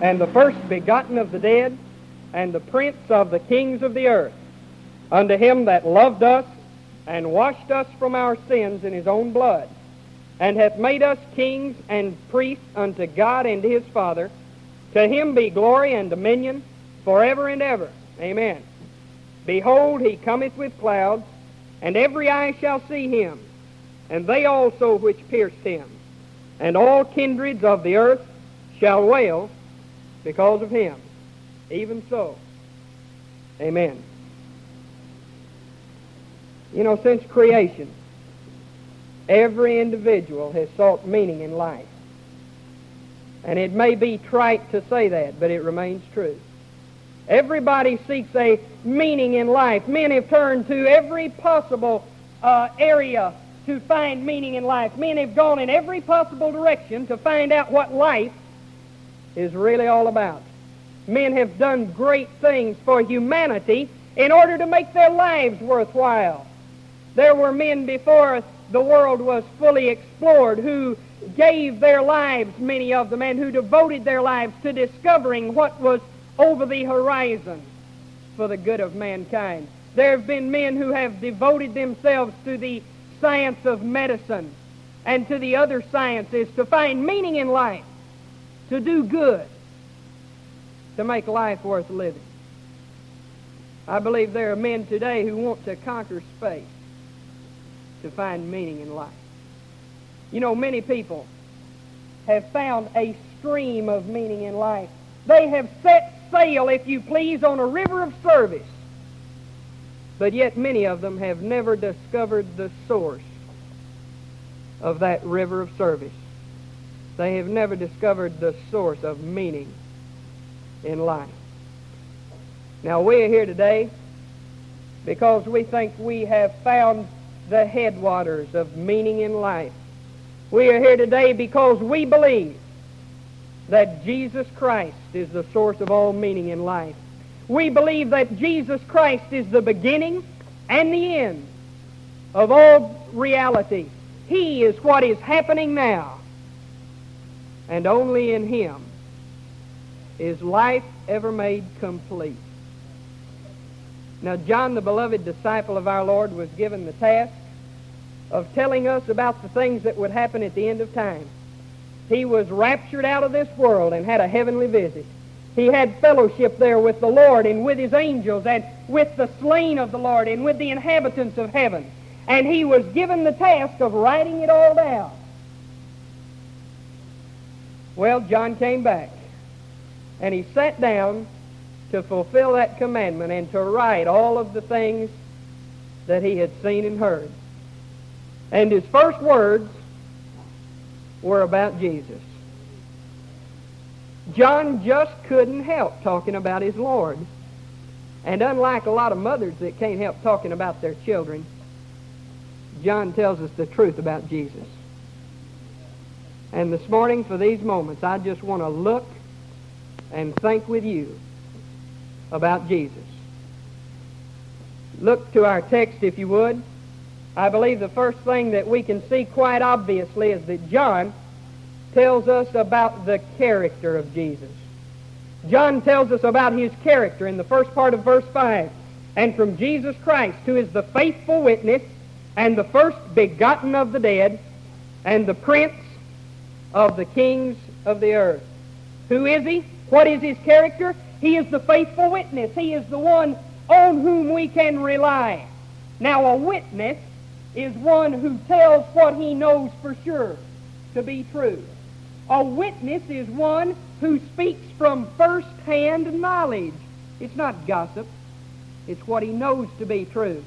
and the first begotten of the dead, and the prince of the kings of the earth, unto him that loved us and washed us from our sins in his own blood, and hath made us kings and priests unto God and his Father. To him be glory and dominion forever and ever. Amen. Behold, he cometh with clouds, and every eye shall see him, and they also which pierced him, and all kindreds of the earth shall wail because of him. Even so. Amen. You know, since creation, every individual has sought meaning in life. And it may be trite to say that, but it remains true. Everybody seeks a meaning in life. Men have turned to every possible uh, area to find meaning in life. Men have gone in every possible direction to find out what life is really all about. Men have done great things for humanity in order to make their lives worthwhile. There were men before the world was fully explored who gave their lives, many of them, and who devoted their lives to discovering what was over the horizon for the good of mankind. There have been men who have devoted themselves to the science of medicine and to the other sciences to find meaning in life, to do good, to make life worth living. I believe there are men today who want to conquer space to find meaning in life. You know, many people have found a stream of meaning in life. They have set sail, if you please, on a river of service. But yet many of them have never discovered the source of that river of service. They have never discovered the source of meaning in life. Now, we are here today because we think we have found the headwaters of meaning in life. We are here today because we believe that Jesus Christ is the source of all meaning in life. We believe that Jesus Christ is the beginning and the end of all reality. He is what is happening now. And only in Him is life ever made complete. Now, John, the beloved disciple of our Lord, was given the task of telling us about the things that would happen at the end of time. He was raptured out of this world and had a heavenly visit. He had fellowship there with the Lord and with his angels and with the slain of the Lord and with the inhabitants of heaven. And he was given the task of writing it all down. Well, John came back and he sat down to fulfill that commandment and to write all of the things that he had seen and heard. And his first words were about Jesus. John just couldn't help talking about his Lord. And unlike a lot of mothers that can't help talking about their children, John tells us the truth about Jesus. And this morning, for these moments, I just want to look and think with you about Jesus. Look to our text, if you would. I believe the first thing that we can see quite obviously is that John tells us about the character of Jesus. John tells us about his character in the first part of verse 5. And from Jesus Christ, who is the faithful witness and the first begotten of the dead and the prince of the kings of the earth. Who is he? What is his character? He is the faithful witness. He is the one on whom we can rely. Now, a witness is one who tells what he knows for sure to be true. A witness is one who speaks from first-hand knowledge. It's not gossip. It's what he knows to be true.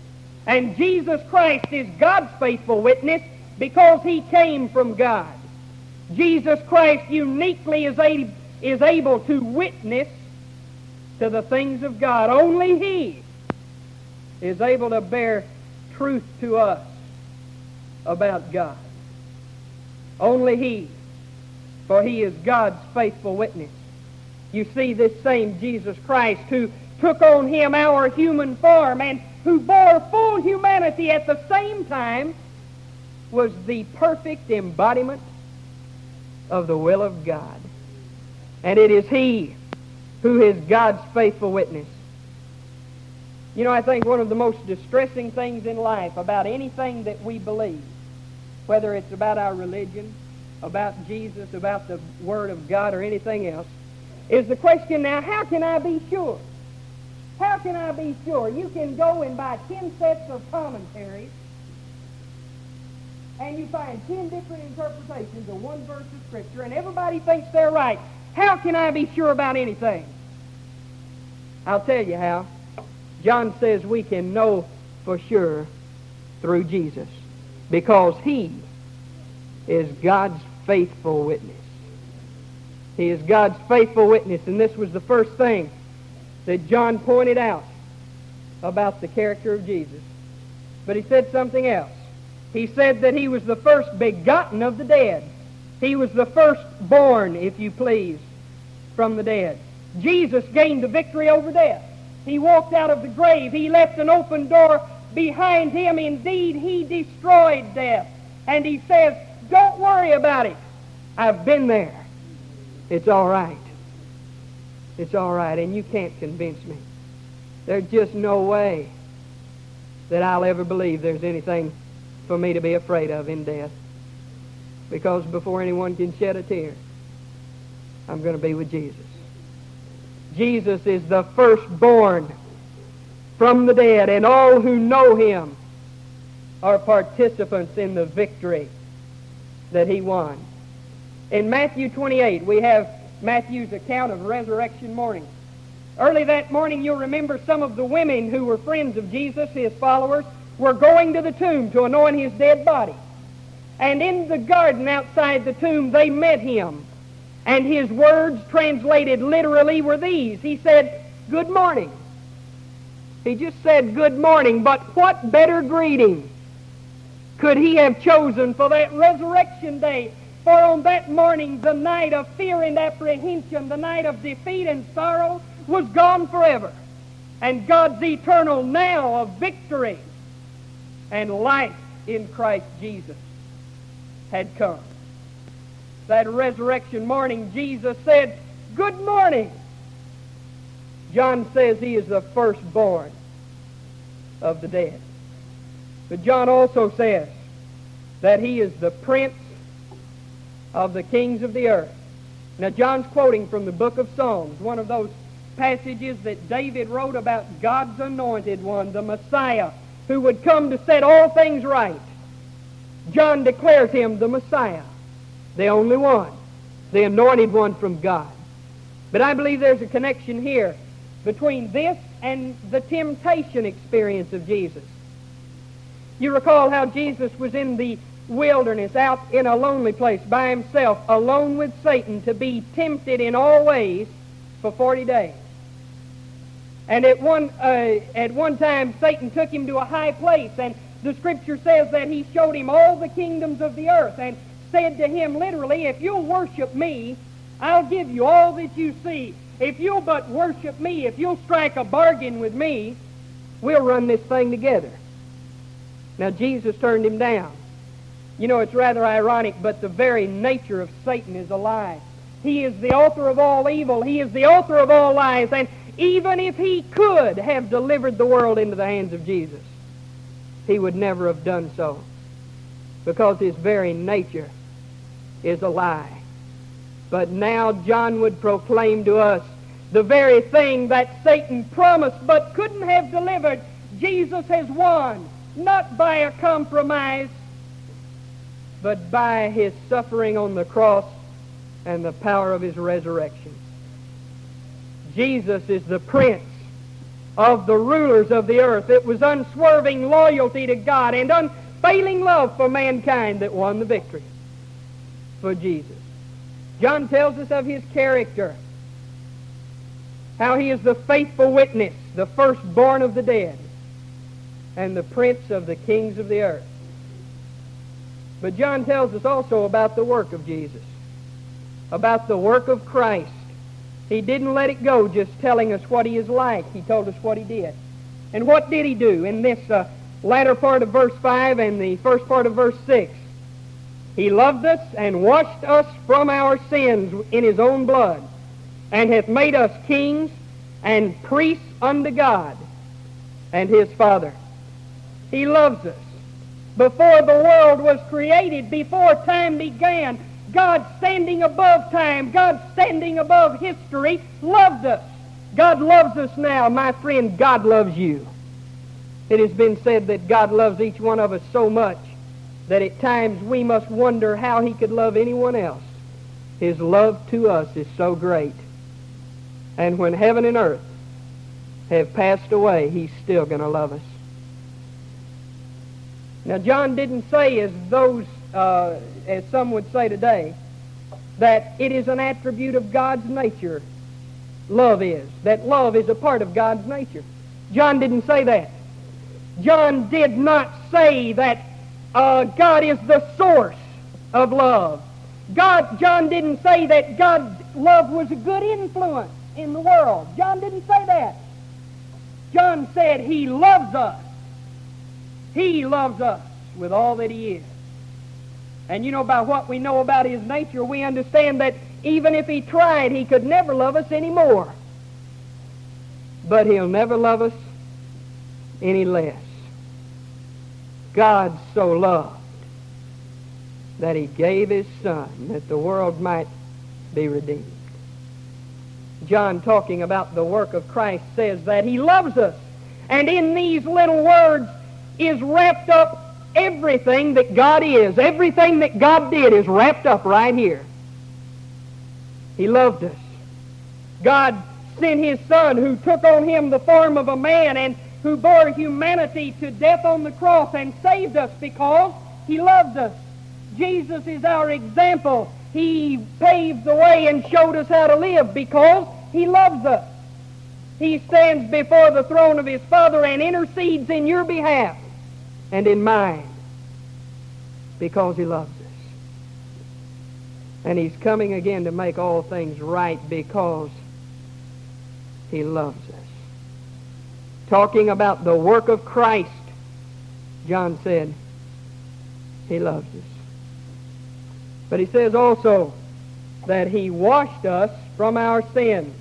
And Jesus Christ is God's faithful witness because he came from God. Jesus Christ uniquely is, a, is able to witness to the things of God. Only he is able to bear truth to us about God. Only he, for he is God's faithful witness. You see this same Jesus Christ who took on him our human form and who bore full humanity at the same time was the perfect embodiment of the will of God. And it is He who is God's faithful witness. You know, I think one of the most distressing things in life about anything that we believe, whether it's about our religion, about Jesus, about the Word of God, or anything else, is the question now, how can I be sure? How can I be sure? You can go and buy 10 sets of commentaries, and you find 10 different interpretations of one verse of Scripture, and everybody thinks they're right. How can I be sure about anything? I'll tell you how. John says we can know for sure through Jesus because he is God's faithful witness. He is God's faithful witness, and this was the first thing that John pointed out about the character of Jesus. But he said something else. He said that he was the first begotten of the dead. He was the firstborn, if you please, from the dead. Jesus gained the victory over death. He walked out of the grave. He left an open door behind him. Indeed, he destroyed death. And he says, don't worry about it. I've been there. It's all right. It's all right. And you can't convince me. There's just no way that I'll ever believe there's anything for me to be afraid of in death. Because before anyone can shed a tear, I'm going to be with Jesus. Jesus is the firstborn from the dead, and all who know him are participants in the victory that he won. In Matthew 28, we have Matthew's account of resurrection morning. Early that morning, you'll remember some of the women who were friends of Jesus, his followers, were going to the tomb to anoint his dead body. And in the garden outside the tomb, they met him. And his words, translated literally, were these. He said, Good morning. He just said, Good morning. But what better greeting could he have chosen for that resurrection day? For on that morning, the night of fear and apprehension, the night of defeat and sorrow, was gone forever. And God's eternal now of victory and life in Christ Jesus had come that resurrection morning, Jesus said, Good morning. John says he is the firstborn of the dead. But John also says that he is the prince of the kings of the earth. Now, John's quoting from the book of Psalms, one of those passages that David wrote about God's anointed one, the Messiah, who would come to set all things right. John declares him the Messiah the only one, the anointed one from God. But I believe there's a connection here between this and the temptation experience of Jesus. You recall how Jesus was in the wilderness, out in a lonely place by himself, alone with Satan, to be tempted in all ways for 40 days. And at one, uh, at one time, Satan took him to a high place, and the scripture says that he showed him all the kingdoms of the earth. And said to him literally, If you'll worship me, I'll give you all that you see. If you'll but worship me, if you'll strike a bargain with me, we'll run this thing together. Now, Jesus turned him down. You know, it's rather ironic, but the very nature of Satan is a lie. He is the author of all evil. He is the author of all lies. And even if he could have delivered the world into the hands of Jesus, he would never have done so because his very nature is a lie. But now John would proclaim to us the very thing that Satan promised but couldn't have delivered. Jesus has won, not by a compromise, but by his suffering on the cross and the power of his resurrection. Jesus is the prince of the rulers of the earth. It was unswerving loyalty to God and unfailing love for mankind that won the victory for Jesus. John tells us of his character, how he is the faithful witness, the firstborn of the dead, and the prince of the kings of the earth. But John tells us also about the work of Jesus, about the work of Christ. He didn't let it go just telling us what he is like. He told us what he did. And what did he do in this uh, latter part of verse 5 and the first part of verse 6? He loved us and washed us from our sins in His own blood and hath made us kings and priests unto God and his Father. He loves us. Before the world was created, before time began, God standing above time, God standing above history, loved us. God loves us now. My friend, God loves you. It has been said that God loves each one of us so much that at times we must wonder how he could love anyone else. His love to us is so great. And when heaven and earth have passed away, he's still going to love us. Now, John didn't say, as those, uh, as some would say today, that it is an attribute of God's nature. Love is. That love is a part of God's nature. John didn't say that. John did not say that uh, God is the source of love. God, John didn't say that God's love was a good influence in the world. John didn't say that. John said he loves us. He loves us with all that he is. And you know, by what we know about his nature, we understand that even if he tried, he could never love us anymore. But he'll never love us any less. God so loved that he gave his son that the world might be redeemed. John, talking about the work of Christ, says that he loves us. And in these little words is wrapped up everything that God is. Everything that God did is wrapped up right here. He loved us. God sent his son who took on him the form of a man and who bore humanity to death on the cross and saved us because he loved us. Jesus is our example. He paved the way and showed us how to live because he loves us. He stands before the throne of his Father and intercedes in your behalf and in mind because he loves us. And he's coming again to make all things right because he loves us. Talking about the work of Christ, John said, he loves us. But he says also that he washed us from our sins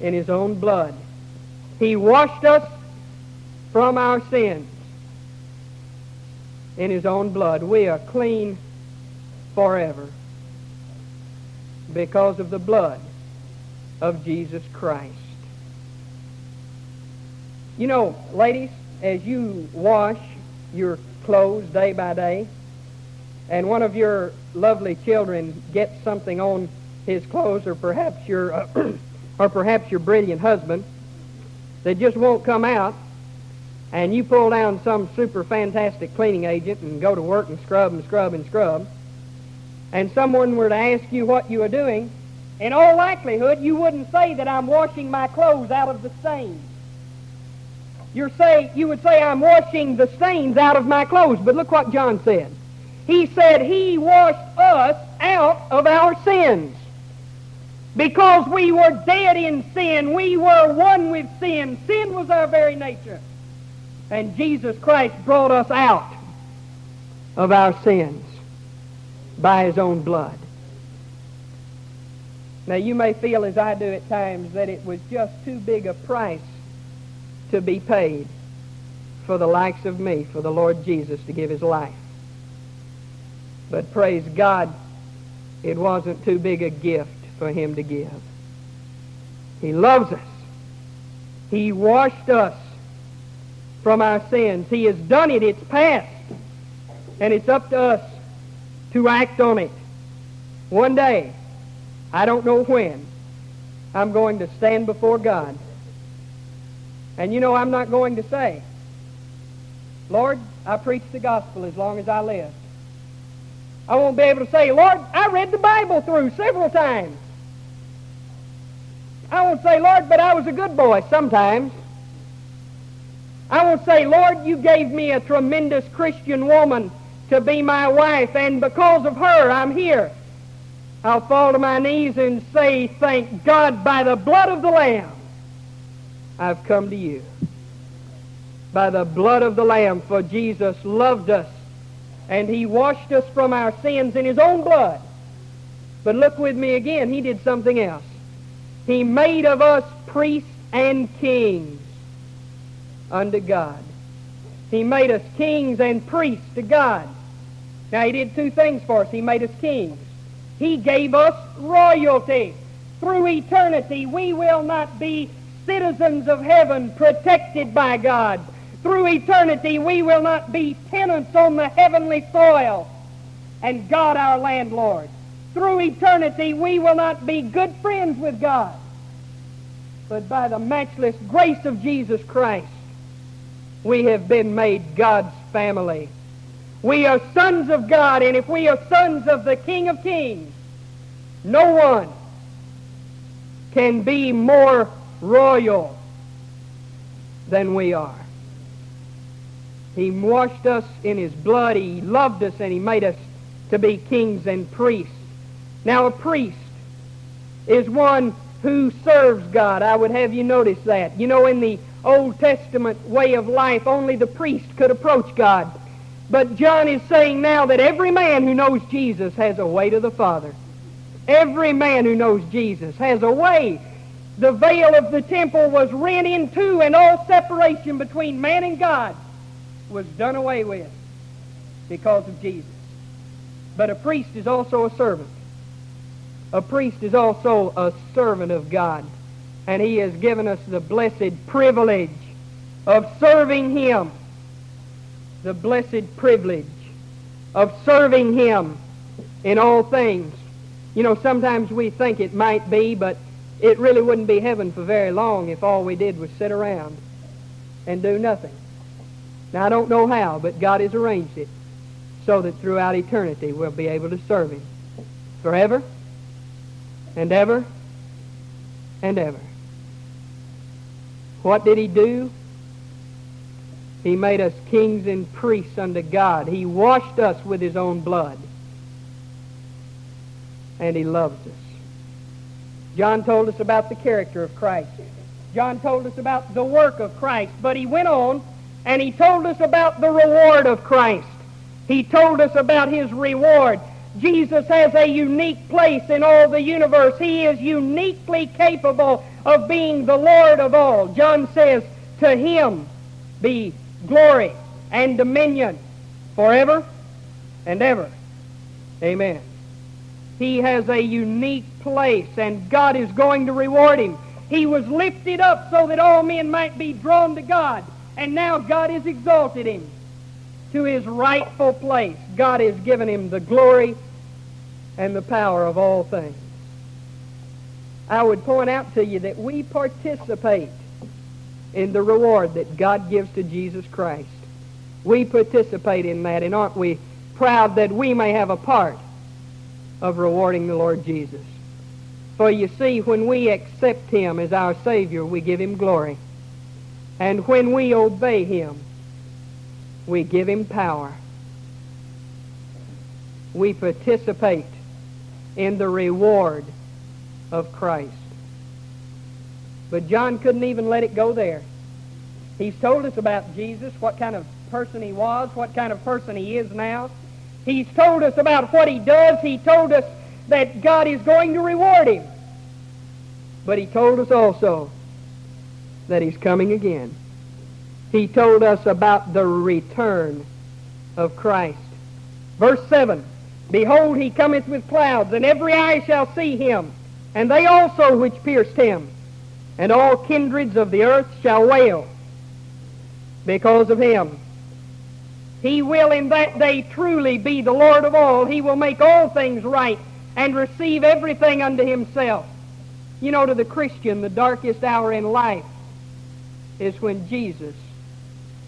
in his own blood. He washed us from our sins in his own blood. We are clean forever because of the blood of Jesus Christ. You know, ladies, as you wash your clothes day by day, and one of your lovely children gets something on his clothes, or perhaps your, uh, or perhaps your brilliant husband, that just won't come out, and you pull down some super fantastic cleaning agent and go to work and scrub and scrub and scrub, and someone were to ask you what you are doing, in all likelihood you wouldn't say that I'm washing my clothes out of the stains. you say, you would say I'm washing the stains out of my clothes. But look what John said. He said he washed us out of our sins. Because we were dead in sin, we were one with sin. Sin was our very nature. And Jesus Christ brought us out of our sins by his own blood. Now, you may feel, as I do at times, that it was just too big a price to be paid for the likes of me, for the Lord Jesus to give his life. But praise God, it wasn't too big a gift for him to give. He loves us. He washed us from our sins. He has done it. It's past. And it's up to us to act on it. One day, I don't know when, I'm going to stand before God. And you know, I'm not going to say, Lord, I preached the gospel as long as I live. I won't be able to say, Lord, I read the Bible through several times. I won't say, Lord, but I was a good boy sometimes. I won't say, Lord, you gave me a tremendous Christian woman to be my wife, and because of her, I'm here. I'll fall to my knees and say, Thank God, by the blood of the Lamb, I've come to you. By the blood of the Lamb, for Jesus loved us, and he washed us from our sins in his own blood. But look with me again, he did something else. He made of us priests and kings unto God. He made us kings and priests to God. Now, He did two things for us. He made us kings. He gave us royalty. Through eternity, we will not be citizens of heaven protected by God. Through eternity, we will not be tenants on the heavenly soil and God our landlord. Through eternity, we will not be good friends with God. But by the matchless grace of Jesus Christ, we have been made God's family. We are sons of God, and if we are sons of the King of Kings, no one can be more royal than we are. He washed us in his blood. He loved us and he made us to be kings and priests. Now, a priest is one who serves God. I would have you notice that. You know, in the Old Testament way of life, only the priest could approach God. But John is saying now that every man who knows Jesus has a way to the Father. Every man who knows Jesus has a way. The veil of the temple was rent in two, and all separation between man and God was done away with because of Jesus. But a priest is also a servant. A priest is also a servant of God. And he has given us the blessed privilege of serving him. The blessed privilege of serving him in all things. You know, sometimes we think it might be, but it really wouldn't be heaven for very long if all we did was sit around and do nothing. Now, I don't know how, but God has arranged it so that throughout eternity we'll be able to serve Him forever and ever and ever. What did He do? He made us kings and priests unto God. He washed us with His own blood. And He loves us. John told us about the character of Christ. John told us about the work of Christ. But he went on and he told us about the reward of Christ. He told us about his reward. Jesus has a unique place in all the universe. He is uniquely capable of being the Lord of all. John says, To him be glory and dominion forever and ever. Amen. He has a unique place, and God is going to reward him. He was lifted up so that all men might be drawn to God. And now God has exalted him to his rightful place. God has given him the glory and the power of all things. I would point out to you that we participate in the reward that God gives to Jesus Christ. We participate in that, and aren't we proud that we may have a part of rewarding the Lord Jesus? For you see, when we accept him as our Savior, we give him glory. And when we obey him, we give him power. We participate in the reward of Christ. But John couldn't even let it go there. He's told us about Jesus, what kind of person he was, what kind of person he is now. He's told us about what he does. He told us that God is going to reward him. But he told us also that he's coming again. He told us about the return of Christ. Verse 7 Behold, he cometh with clouds, and every eye shall see him, and they also which pierced him, and all kindreds of the earth shall wail because of him. He will in that day truly be the Lord of all. He will make all things right and receive everything unto himself. You know, to the Christian, the darkest hour in life is when Jesus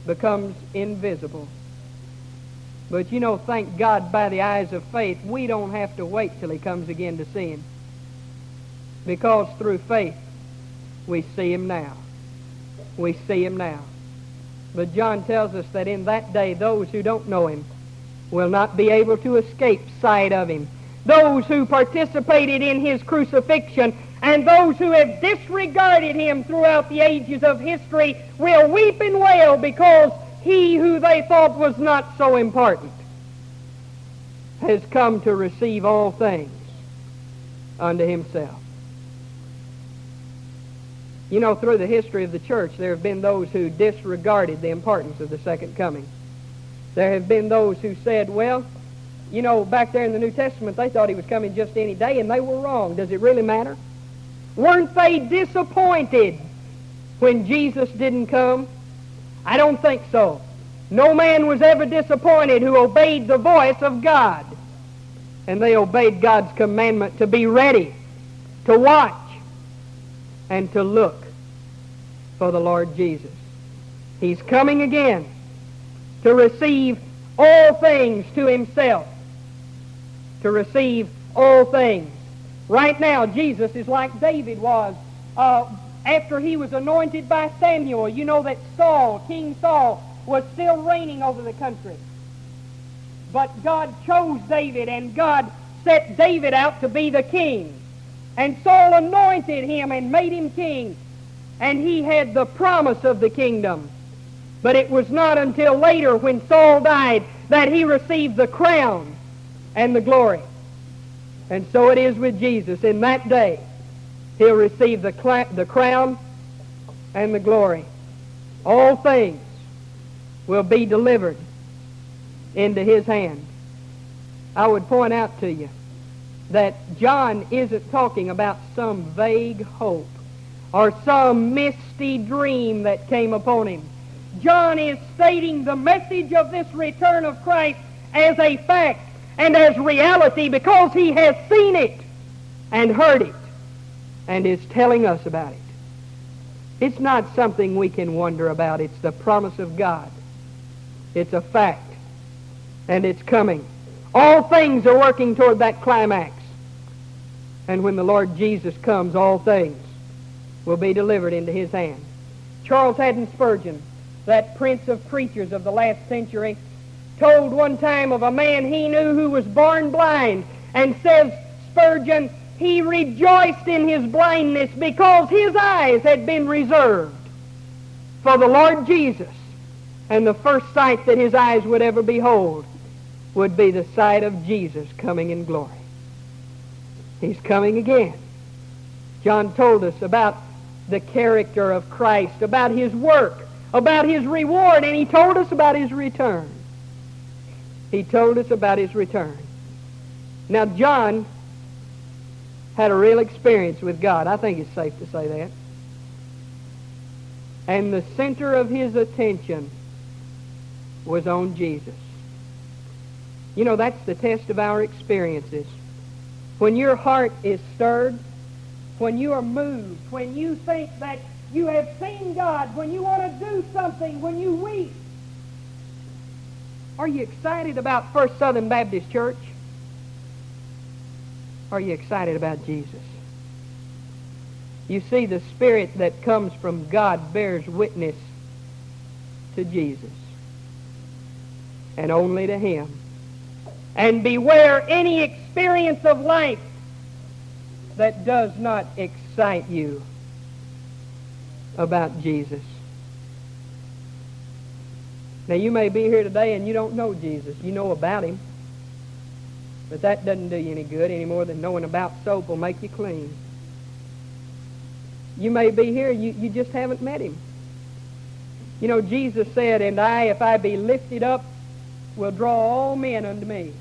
becomes invisible. But you know, thank God by the eyes of faith, we don't have to wait till he comes again to see him. Because through faith, we see him now. We see him now. But John tells us that in that day, those who don't know him will not be able to escape sight of him. Those who participated in his crucifixion and those who have disregarded him throughout the ages of history will weep and wail because he who they thought was not so important has come to receive all things unto himself. You know, through the history of the church, there have been those who disregarded the importance of the second coming. There have been those who said, well, you know, back there in the New Testament, they thought he was coming just any day, and they were wrong. Does it really matter? Weren't they disappointed when Jesus didn't come? I don't think so. No man was ever disappointed who obeyed the voice of God. And they obeyed God's commandment to be ready, to watch, and to look for the Lord Jesus. He's coming again to receive all things to himself. To receive all things. Right now, Jesus is like David was uh, after he was anointed by Samuel. You know that Saul, King Saul, was still reigning over the country. But God chose David, and God set David out to be the king. And Saul anointed him and made him king. And he had the promise of the kingdom. But it was not until later when Saul died that he received the crown and the glory. And so it is with Jesus. In that day, he'll receive the, cl- the crown and the glory. All things will be delivered into his hand. I would point out to you that John isn't talking about some vague hope or some misty dream that came upon him. John is stating the message of this return of Christ as a fact and as reality because he has seen it and heard it and is telling us about it. It's not something we can wonder about. It's the promise of God. It's a fact. And it's coming. All things are working toward that climax. And when the Lord Jesus comes, all things will be delivered into his hand. Charles Haddon Spurgeon, that prince of preachers of the last century, told one time of a man he knew who was born blind and says, Spurgeon, he rejoiced in his blindness because his eyes had been reserved for the Lord Jesus. And the first sight that his eyes would ever behold would be the sight of Jesus coming in glory. He's coming again. John told us about the character of Christ, about his work, about his reward, and he told us about his return. He told us about his return. Now, John had a real experience with God. I think it's safe to say that. And the center of his attention was on Jesus. You know, that's the test of our experiences. When your heart is stirred, when you are moved, when you think that you have seen God, when you want to do something, when you weep, are you excited about First Southern Baptist Church? Are you excited about Jesus? You see, the Spirit that comes from God bears witness to Jesus and only to Him. And beware any experience of life that does not excite you about Jesus. Now, you may be here today and you don't know Jesus. You know about Him. But that doesn't do you any good any more than knowing about soap will make you clean. You may be here, you, you just haven't met Him. You know, Jesus said, And I, if I be lifted up, will draw all men unto me.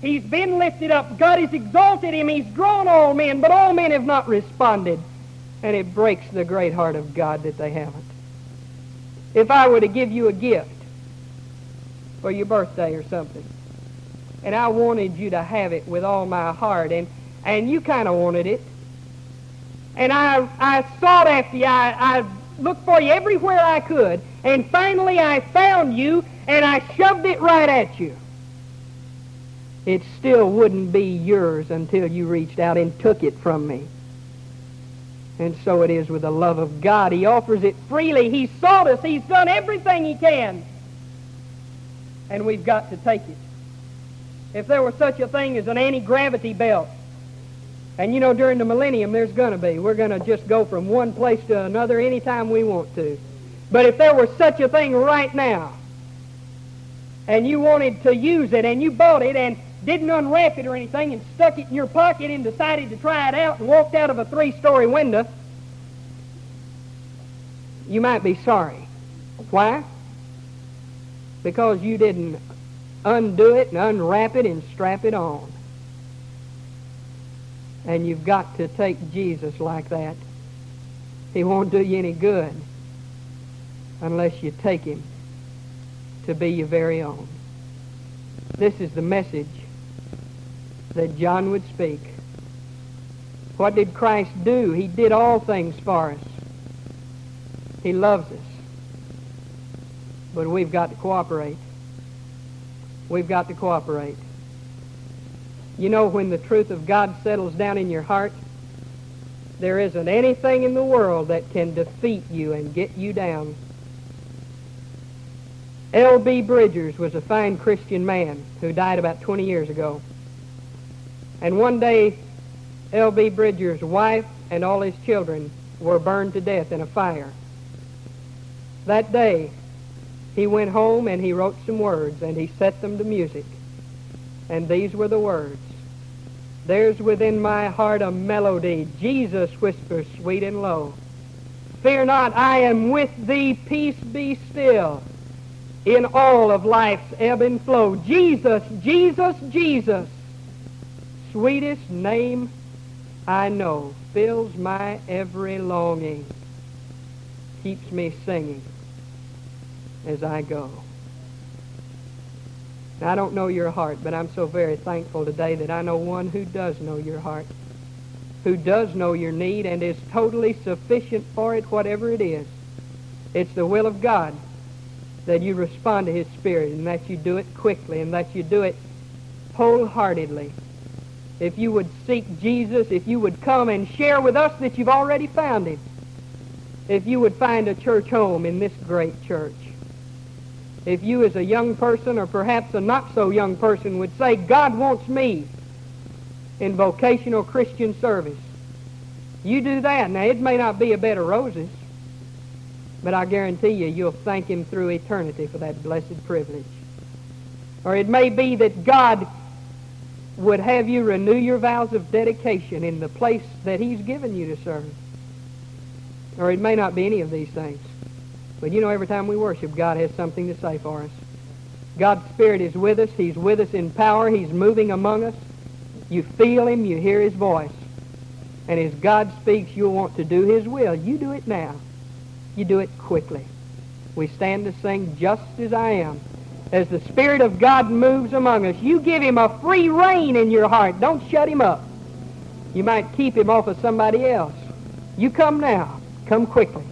He's been lifted up. God has exalted him. He's drawn all men, but all men have not responded. And it breaks the great heart of God that they haven't. If I were to give you a gift for your birthday or something, and I wanted you to have it with all my heart, and, and you kind of wanted it, and I, I sought after you, I, I looked for you everywhere I could, and finally I found you, and I shoved it right at you it still wouldn't be yours until you reached out and took it from me. And so it is with the love of God. He offers it freely. He sought us. He's done everything he can. And we've got to take it. If there were such a thing as an anti-gravity belt, and you know during the millennium there's going to be, we're going to just go from one place to another anytime we want to. But if there were such a thing right now, and you wanted to use it, and you bought it, and didn't unwrap it or anything and stuck it in your pocket and decided to try it out and walked out of a three-story window, you might be sorry. Why? Because you didn't undo it and unwrap it and strap it on. And you've got to take Jesus like that. He won't do you any good unless you take him to be your very own. This is the message that John would speak. What did Christ do? He did all things for us. He loves us. But we've got to cooperate. We've got to cooperate. You know, when the truth of God settles down in your heart, there isn't anything in the world that can defeat you and get you down. L.B. Bridgers was a fine Christian man who died about 20 years ago. And one day, L.B. Bridgers' wife and all his children were burned to death in a fire. That day, he went home and he wrote some words and he set them to music. And these were the words. There's within my heart a melody. Jesus whispers sweet and low. Fear not, I am with thee. Peace be still in all of life's ebb and flow. Jesus, Jesus, Jesus, sweetest name I know, fills my every longing, keeps me singing as I go. Now, I don't know your heart, but I'm so very thankful today that I know one who does know your heart, who does know your need and is totally sufficient for it, whatever it is. It's the will of God that you respond to His Spirit and that you do it quickly and that you do it wholeheartedly. If you would seek Jesus, if you would come and share with us that you've already found Him, if you would find a church home in this great church, if you as a young person or perhaps a not so young person would say, God wants me in vocational Christian service, you do that. Now, it may not be a bed of roses, but I guarantee you, you'll thank Him through eternity for that blessed privilege. Or it may be that God would have you renew your vows of dedication in the place that He's given you to serve. Or it may not be any of these things. But you know, every time we worship, God has something to say for us. God's Spirit is with us. He's with us in power. He's moving among us. You feel Him. You hear His voice. And as God speaks, you'll want to do His will. You do it now. You do it quickly. We stand to sing just as I am. As the Spirit of God moves among us, you give Him a free rein in your heart. Don't shut Him up. You might keep Him off of somebody else. You come now. Come quickly.